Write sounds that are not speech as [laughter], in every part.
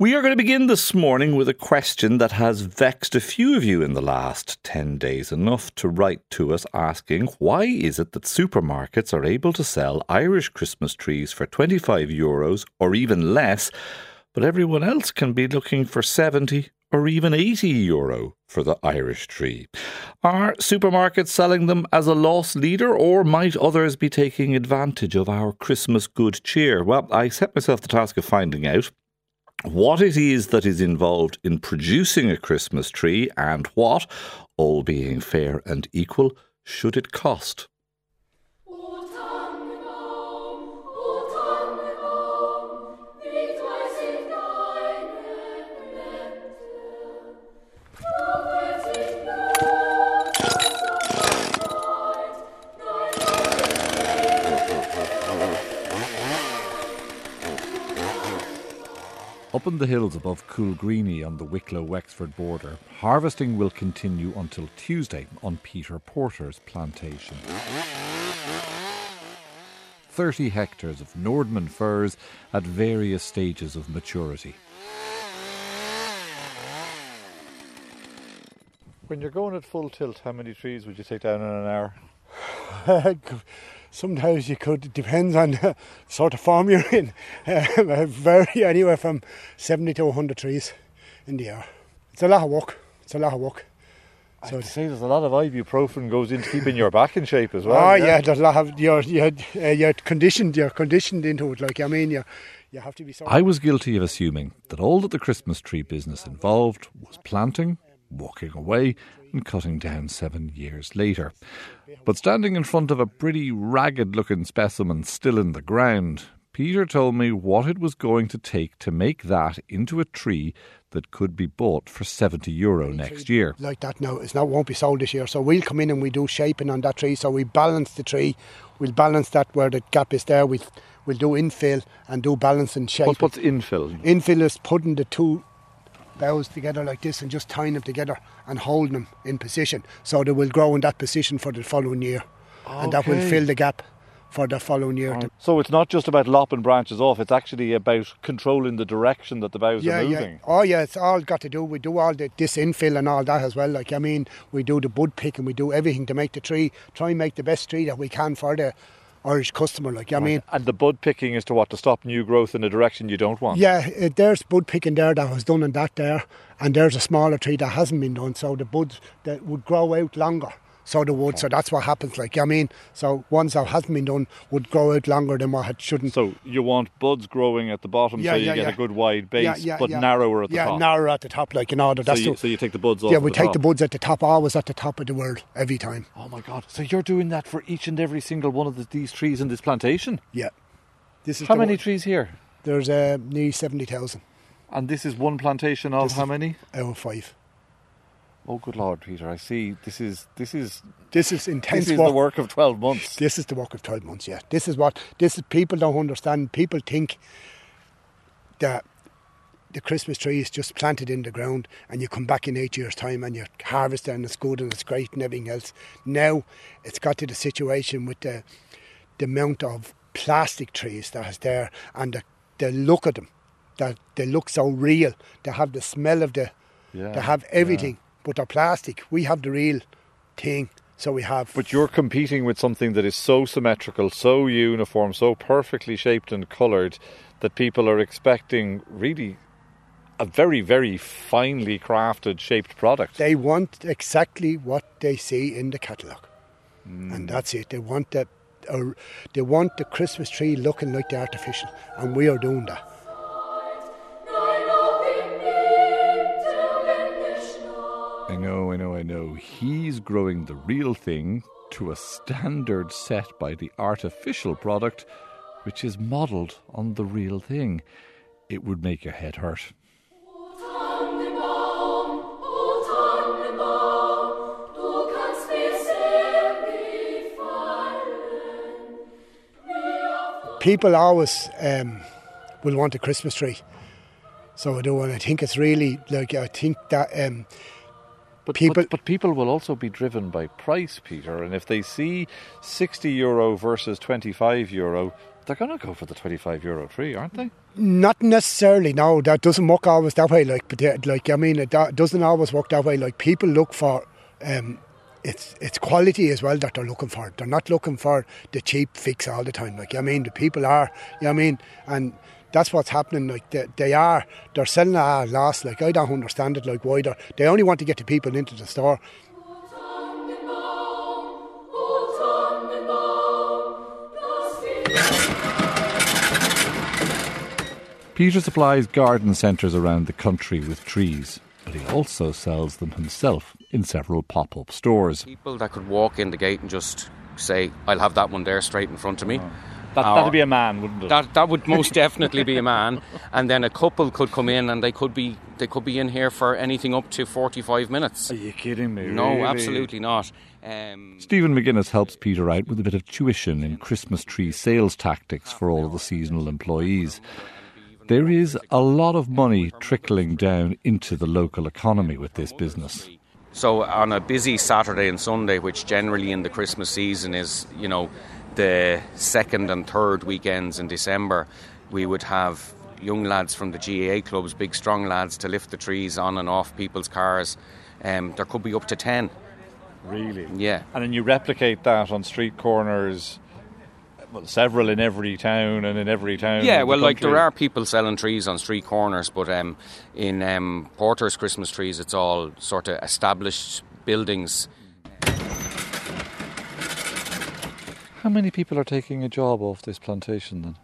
We are going to begin this morning with a question that has vexed a few of you in the last 10 days, enough to write to us asking why is it that supermarkets are able to sell Irish Christmas trees for 25 euros or even less, but everyone else can be looking for 70 or even 80 euro for the Irish tree. Are supermarkets selling them as a loss leader, or might others be taking advantage of our Christmas good cheer? Well, I set myself the task of finding out what it is that is involved in producing a Christmas tree and what, all being fair and equal, should it cost. Up in the hills above Coolgreany on the Wicklow Wexford border, harvesting will continue until Tuesday on Peter Porter's plantation. 30 hectares of Nordmann firs at various stages of maturity. When you're going at full tilt, how many trees would you take down in an hour? [sighs] [laughs] sometimes you could. It depends on [laughs] the sort of farm you're in. Uh, vary anywhere from 70 to 100 trees in the year. It's a lot of work. It's a lot of work. So I'd say there's a lot of ibuprofen goes into keeping your back in shape as well. Oh yeah, yeah there's a lot of you're you're, uh, you're conditioned. You're conditioned into it. Like I mean, you you have to be. I was guilty of assuming that all that the Christmas tree business involved was planting, walking away, and cutting down seven years later. But standing in front of a pretty ragged looking specimen still in the ground, Peter told me what it was going to take to make that into a tree that could be bought for 70 euro next year. Like that now, it's not won't be sold this year. So we'll come in and we do shaping on that tree. So we balance the tree. We'll balance that where the gap is there. We'll, we'll do infill and do balance and shape. What's, what's infill? Infill is putting the two boughs together like this and just tying them together and holding them in position so they will grow in that position for the following year. Okay. And that will fill the gap for the following year. Right. So it's not just about lopping branches off, it's actually about controlling the direction that the boughs yeah, are moving. Yeah. Oh yeah, it's all got to do. We do all the this infill and all that as well. Like I mean, we do the bud pick and we do everything to make the tree, try and make the best tree that we can for the Irish customer. Like I mean, and the bud picking is to what to stop new growth in a direction you don't want. Yeah, uh, there's bud picking there that was done in that there, and there's a smaller tree that hasn't been done, so the buds that would grow out longer so the wood. So that's what happens. Like I mean, so ones that hasn't been done would grow out longer than what it shouldn't. So you want buds growing at the bottom, yeah, so you yeah, get yeah. a good wide base, but narrower at the top. Yeah, narrower at the top, like in order. That's so you, so you take the buds off. Yeah, we the take top. the buds at the top, always at the top of the world every time. Oh my God! So you're doing that for each and every single one of the, these trees in this plantation? Yeah. This is how many one. trees here? There's uh, nearly seventy thousand. And this is one plantation of this how many? Over five. Oh, good Lord, Peter! I see. This is this is this is intense. This is work. the work of twelve months. This is the work of twelve months. Yeah, this is what this is. People don't understand. People think that the Christmas tree is just planted in the ground, and you come back in eight years' time and you harvest it, and it's good and it's great and everything else. Now, it's got to the situation with the the amount of plastic trees that is there, and the, the look of them, that they look so real. They have the smell of the. Yeah, they have everything. Yeah but they're plastic. We have the real thing. So we have. But you're competing with something that is so symmetrical, so uniform, so perfectly shaped and coloured that people are expecting really a very, very finely crafted, shaped product. They want exactly what they see in the catalogue. Mm. And that's it. They want the, uh, they want the Christmas tree looking like the artificial, and we are doing that. He's growing the real thing to a standard set by the artificial product, which is modelled on the real thing. It would make your head hurt. People always um, will want a Christmas tree. So I do, and I think it's really like I think that um, But people, but, but people will also be driven by price, Peter. And if they see 60 euro versus 25 euro, they're going to go for the 25 euro tree, aren't they? Not necessarily. No, that doesn't work always that way. Like, but uh, like I mean, it do- doesn't always work that way. Like people look for. Um, it's it's quality as well that they're looking for. They're not looking for the cheap fix all the time. Like I mean, the people are. You know I mean, and that's what's happening. Like they, they are, they're selling at a loss. Like I don't understand it. Like why they they only want to get the people into the store. Peter supplies garden centres around the country with trees, but he also sells them himself in several pop up stores. People that could walk in the gate and just say, I'll have that one there straight in front of me. That, Or- that'd be a man, wouldn't it? That that would most definitely be a man, and then a couple could come in and they could be they could be in here for anything up to forty five minutes. Are you kidding me? No, really? absolutely not. Um, Stephen McGuinness helps Peter out with a bit of tuition in Christmas tree sales tactics for all of the seasonal employees. There is a lot of money trickling down into the local economy with this business. So on a busy Saturday and Sunday, which generally in the Christmas season is, you know, the second and third weekends in December, we would have young lads from the GAA clubs, big strong lads, to lift the trees on and off people's cars. Um, there could be up to ten. Really? Yeah. And then you replicate that on street corners, well, several in every town and in every town. Yeah, in the well, like there are people selling trees on street corners, but um, in um, Porter's Christmas trees, it's all sort of established buildings. How many people are taking a job off this plantation then?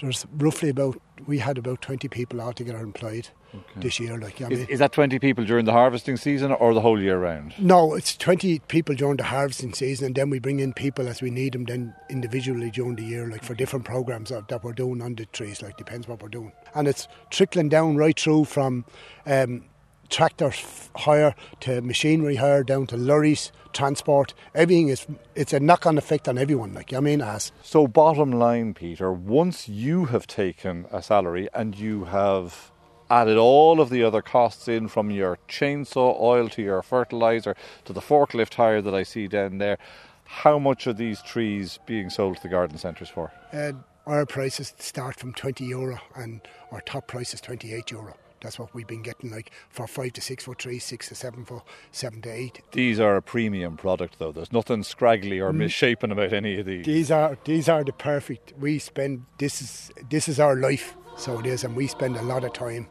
There's roughly about we had about twenty people altogether employed this year. Like I mean, Is, is that 20 people during the harvesting season or the whole year round? No, it's 20 people during the harvesting season, and then we bring in people as we need them then individually during the year, like for different programs that, that we're doing on the trees, like depends what we're doing. And it's trickling down right through from um, tractors hire to machinery hire down to lorries, transport. Everything is, it's a knock on effect on everyone, like, I mean, as. So, bottom line, Peter, once you have taken a salary and you have added all of the other costs in from your chainsaw oil to your fertilizer to the forklift hire that I see down there, how much are these trees being sold to the garden centres for? Uh, our prices start from 20 euro, and our top price is 28 euro. That's what we've been getting, like for five to six foot trees, six to seven foot, seven to eight. These are a premium product, though. There's nothing scraggly or mm. misshapen about any of these. These are these are the perfect. We spend this is this is our life, so it is, and we spend a lot of time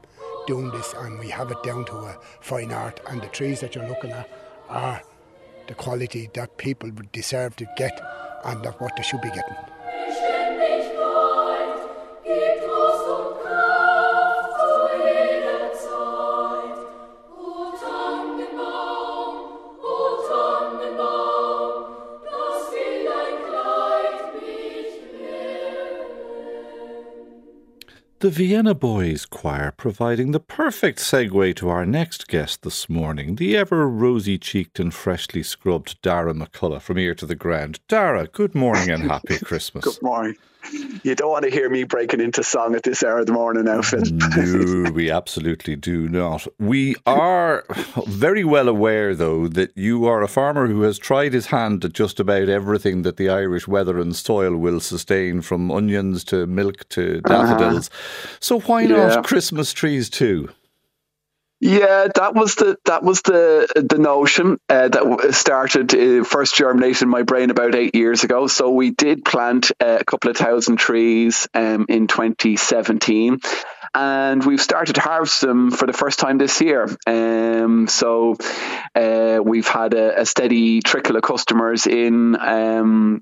doing this, and we have it down to a fine art. And the trees that you're looking at are the quality that people deserve to get, and that what they should be getting. The Vienna Boys Choir providing the perfect segue to our next guest this morning, the ever rosy cheeked and freshly scrubbed Darragh McCullough from ear to the ground. Darragh, good morning and happy [laughs] Christmas. Good morning. You don't want to hear me breaking into song at this hour of the morning now, Phil. no, [laughs] we absolutely do not. We are very well aware, though, that you are a farmer who has tried his hand at just about everything that the Irish weather and soil will sustain, from onions to milk to ah. daffodils. So why Yeah. not Christmas trees too? Yeah, that was the that was the the notion uh, that started uh, first germinated in my brain about eight years ago. So we did plant uh, a couple of thousand trees um, in 2017, and we've started to harvest them for the first time this year. Um, so uh, we've had a, a steady trickle of customers in um,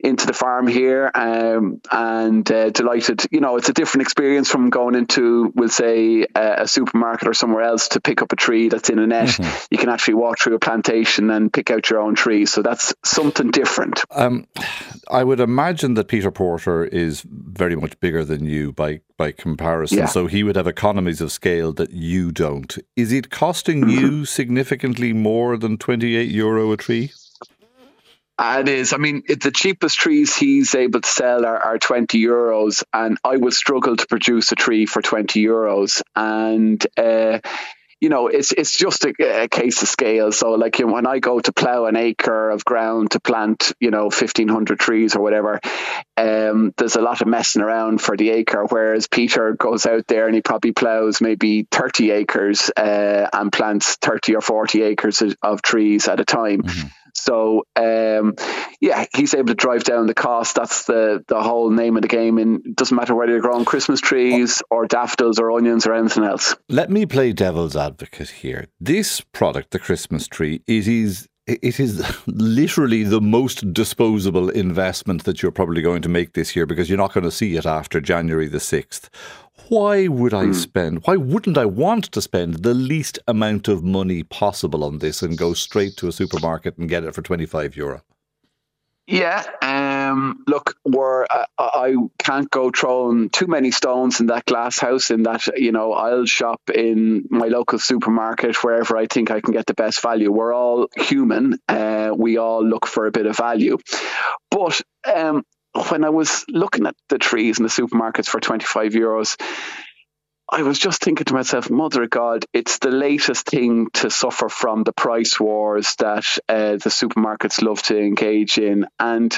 into the farm here, um, and uh, delighted. You know, it's a different experience from going into, we'll say, a, a supermarket or somewhere else to pick up a tree that's in a net. You can actually walk through a plantation and pick out your own tree. So that's something different. Um, I would imagine that Peter Porter is very much bigger than you by by comparison, Yeah. so he would have economies of scale that you don't. Is it costing you significantly more than twenty eight euro a tree? It is. I mean, it, the cheapest trees he's able to sell are, are 20 euros, and I would struggle to produce a tree for 20 euros. And uh, you know, it's it's just a, a case of scale. So, like you know, when I go to plow an acre of ground to plant, you know, fifteen hundred trees or whatever, um, there's a lot of messing around for the acre. Whereas Peter goes out there and he probably plows maybe thirty acres uh, and plants thirty or forty acres of, of trees at a time. Mm-hmm. So um, yeah, he's able to drive down the cost. That's the the whole name of the game. And it doesn't matter whether you're growing Christmas trees or daffodils or onions or anything else. Let me play devil's advocate here. This product, the Christmas tree, it is it is literally the most disposable investment that you're probably going to make this year because you're not going to see it after January the 6th. Why would I hmm. spend, why wouldn't I want to spend the least amount of money possible on this and go straight to a supermarket and get it for 25 euro? Yeah, um, look, we're, uh, I can't go throwing too many stones in that glass house. In that, you know, I'll shop in my local supermarket wherever I think I can get the best value. We're all human. Uh, we all look for a bit of value, but um, when I was looking at the trees in the supermarkets for twenty five euros. I was just thinking to myself, Mother of God, it's the latest thing to suffer from the price wars that uh, the supermarkets love to engage in. And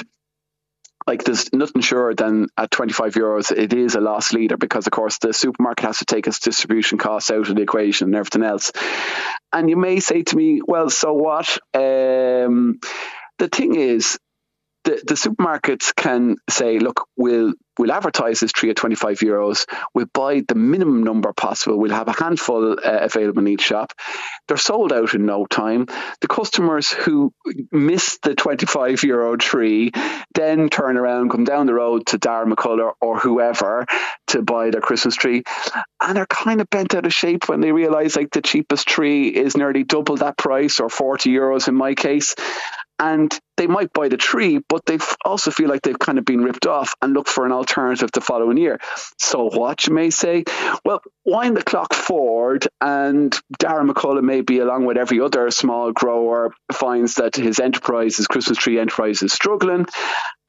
like there's nothing sure than at 25 euros it is a loss leader because of course the supermarket has to take its distribution costs out of the equation and everything else and you may say to me well so what um, the thing is the, the supermarkets can say, look, we'll we'll advertise this tree at 25 euros. We'll buy the minimum number possible. We'll have a handful uh, available in each shop. They're sold out in no time. The customers who miss the 25 euro tree then turn around, come down the road to Darragh McCullough or whoever to buy their Christmas tree. And are kind of bent out of shape when they realize like the cheapest tree is nearly double that price or 40 euros in my case and they might buy the tree, but they also feel like they've kind of been ripped off and look for an alternative the following year. So what you may say, well, wind the clock forward, and Darren McCullough may be along with every other small grower finds that his enterprise, his Christmas tree enterprise, is struggling,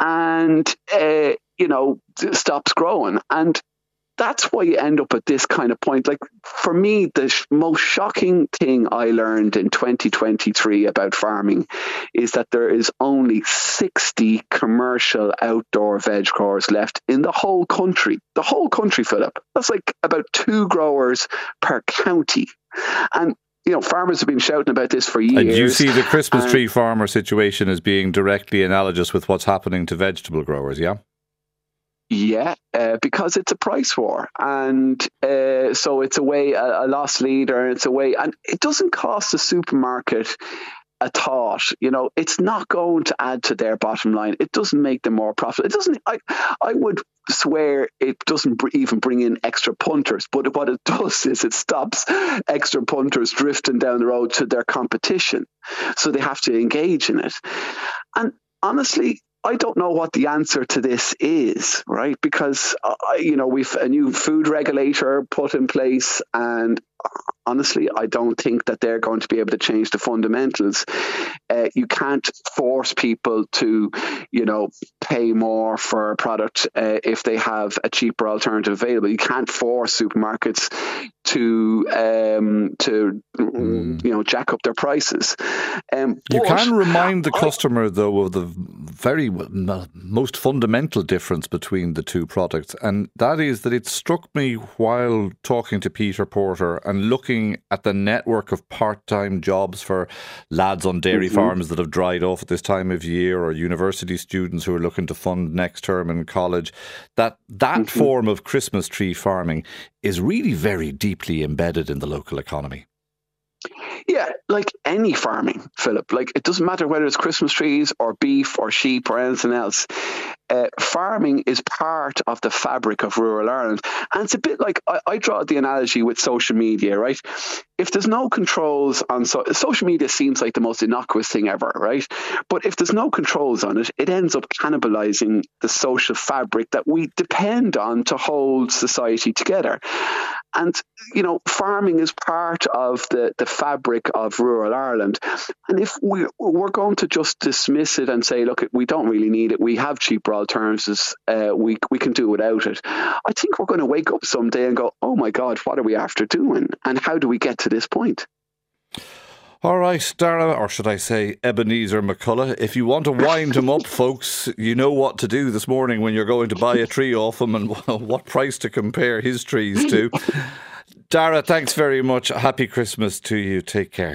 and uh, you know stops growing, and that's why you end up at this kind of point. Like for me, the sh- most shocking thing I learned in 2023 about farming is that there is only 60 commercial outdoor veg growers left in the whole country. The whole country, Philip. That's like about two growers per county. And you know, farmers have been shouting about this for years. And you see the Christmas tree farmer situation as being directly analogous with what's happening to vegetable growers, yeah? Yeah, uh, because it's a price war, and uh, so it's a way a, a loss leader. It's a way, and it doesn't cost the supermarket a thought. You know, it's not going to add to their bottom line. It doesn't make them more profitable. It doesn't. I I would swear it doesn't even bring in extra punters. But what it [laughs] does is it stops extra punters drifting down the road to their competition, so they have to engage in it. And honestly, I don't know what the answer to this is, right? Because uh, you know we've a new food regulator put in place, and honestly, I don't think that they're going to be able to change the fundamentals. Uh, you can't force people to, you know, pay more for a product uh, if they have a cheaper alternative available. You can't force supermarkets to um, to mm. you know jack up their prices. Um, you can remind the customer though of the very most fundamental difference between the two products, and that is that it struck me while talking to Peter Porter and looking at the network of part-time jobs for lads on dairy mm-hmm. farms that have dried off at this time of year, or university students who are looking to fund next term in college, that that mm-hmm. form of Christmas tree farming is really very deeply embedded in the local economy. Yeah, like any farming, Philip. Like it doesn't matter whether it's Christmas trees or beef or sheep or anything else. Uh, farming is part of the fabric of rural Ireland. And it's a bit like I, I, draw the analogy with social media, right? If there's no controls on so, social media, seems like the most innocuous thing ever, right? But if there's no controls on it, it ends up cannibalizing the social fabric that we depend on to hold society together. and you know, farming is part of the, the fabric of rural Ireland. And if we, we're going to just dismiss it and say, look, we don't really need it, we have cheaper alternatives, uh, we, we can do without it, I think we're going to wake up someday and go, oh my God, what are we after doing? And how do we get to this point? All right, Darragh, or should I say Ebenezer McCullough, if you want to wind him up, [laughs] folks, you know what to do this morning when you're going to buy a tree off him and [laughs] what price to compare his trees to. [laughs] Darragh, thanks very much. Happy Christmas to you. Take care.